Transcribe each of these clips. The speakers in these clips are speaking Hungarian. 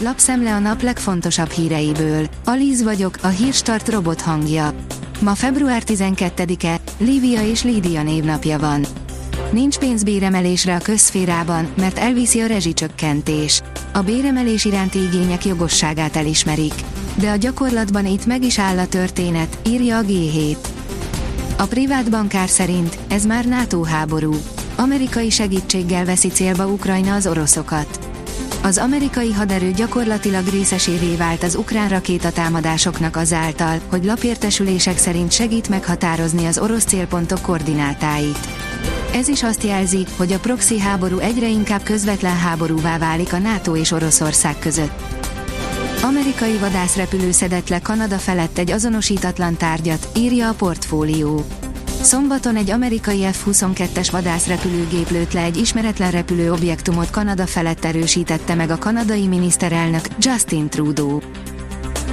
lapszemle a nap legfontosabb híreiből. Alíz vagyok, a hírstart robot hangja. Ma február 12-e, Lívia és Lídia névnapja van. Nincs pénz béremelésre a közszférában, mert elviszi a rezsicsökkentés. A béremelés iránti igények jogosságát elismerik. De a gyakorlatban itt meg is áll a történet, írja a G7. A privát bankár szerint ez már NATO háború. Amerikai segítséggel veszi célba Ukrajna az oroszokat. Az amerikai haderő gyakorlatilag részesévé vált az ukrán rakétatámadásoknak azáltal, hogy lapértesülések szerint segít meghatározni az orosz célpontok koordinátáit. Ez is azt jelzi, hogy a proxy háború egyre inkább közvetlen háborúvá válik a NATO és Oroszország között. Amerikai vadászrepülő szedett le Kanada felett egy azonosítatlan tárgyat, írja a portfólió. Szombaton egy amerikai F-22-es vadászrepülőgép lőtt le egy ismeretlen repülő objektumot Kanada felett erősítette meg a kanadai miniszterelnök Justin Trudeau.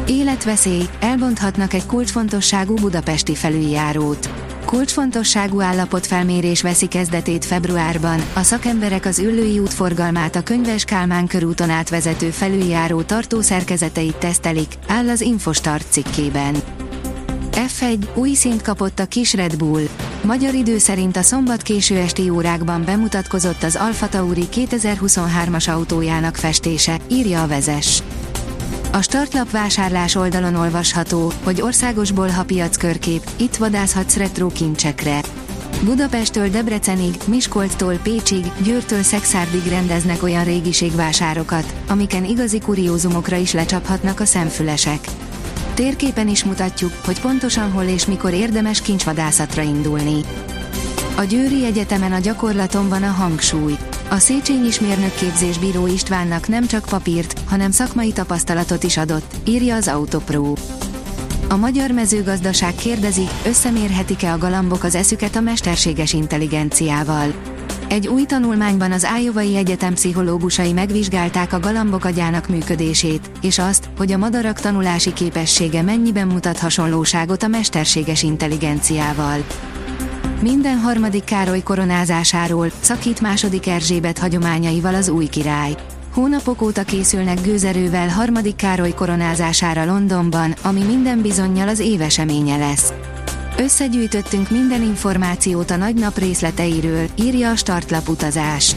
Életveszély, elbonthatnak egy kulcsfontosságú budapesti felüljárót. Kulcsfontosságú állapotfelmérés veszi kezdetét februárban, a szakemberek az Üllői útforgalmát a Könyves Kálmán körúton átvezető felüljáró tartószerkezeteit tesztelik, áll az Infostart cikkében. F1 új szint kapott a kis Red Bull. Magyar idő szerint a szombat késő esti órákban bemutatkozott az Alfa Tauri 2023-as autójának festése, írja a vezes. A startlap vásárlás oldalon olvasható, hogy országosból ha piackörkép, itt vadászhatsz retro kincsekre. Budapesttől Debrecenig, Miskolctól Pécsig, Győrtől Szexárdig rendeznek olyan régiségvásárokat, amiken igazi kuriózumokra is lecsaphatnak a szemfülesek. Térképen is mutatjuk, hogy pontosan hol és mikor érdemes kincsvadászatra indulni. A Győri Egyetemen a gyakorlaton van a hangsúly. A Széchenyi Mérnökképzés Bíró Istvánnak nem csak papírt, hanem szakmai tapasztalatot is adott, írja az Autopro. A magyar mezőgazdaság kérdezi, összemérhetik-e a galambok az eszüket a mesterséges intelligenciával. Egy új tanulmányban az Ájovai Egyetem pszichológusai megvizsgálták a galambok agyának működését, és azt, hogy a madarak tanulási képessége mennyiben mutat hasonlóságot a mesterséges intelligenciával. Minden harmadik Károly koronázásáról szakít második Erzsébet hagyományaival az új király. Hónapok óta készülnek gőzerővel harmadik Károly koronázására Londonban, ami minden bizonyal az éveseménye lesz. Összegyűjtöttünk minden információt a nagy nap részleteiről, írja a startlap utazás.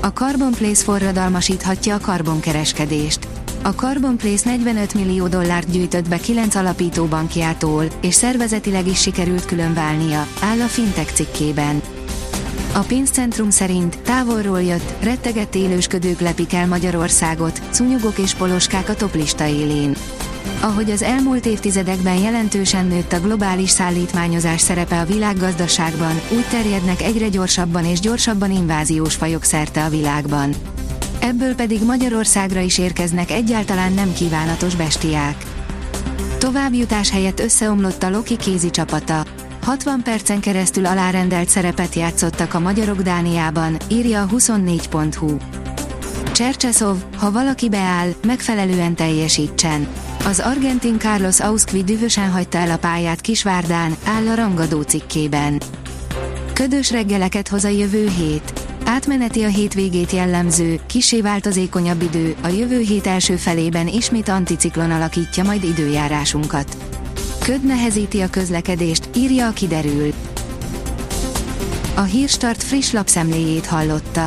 A Carbon Place forradalmasíthatja a karbonkereskedést. A Carbon Place 45 millió dollárt gyűjtött be 9 alapító bankjától, és szervezetileg is sikerült különválnia, áll a Fintech cikkében. A pénzcentrum szerint távolról jött, rettegett élősködők lepik el Magyarországot, cunyugok és poloskák a toplista élén. Ahogy az elmúlt évtizedekben jelentősen nőtt a globális szállítmányozás szerepe a világgazdaságban, úgy terjednek egyre gyorsabban és gyorsabban inváziós fajok szerte a világban. Ebből pedig Magyarországra is érkeznek egyáltalán nem kívánatos bestiák. Továbbjutás helyett összeomlott a Loki kézi csapata. 60 percen keresztül alárendelt szerepet játszottak a magyarok Dániában, írja a 24.hu. Csercseszov, ha valaki beáll, megfelelően teljesítsen. Az argentin Carlos Ausqui dühösen hagyta el a pályát Kisvárdán, áll a rangadó cikkében. Ködös reggeleket hoz a jövő hét. Átmeneti a hétvégét jellemző, kisé változékonyabb idő, a jövő hét első felében ismét anticiklon alakítja majd időjárásunkat. Köd nehezíti a közlekedést, írja a kiderül. A Hírstart friss lapszemléjét hallotta.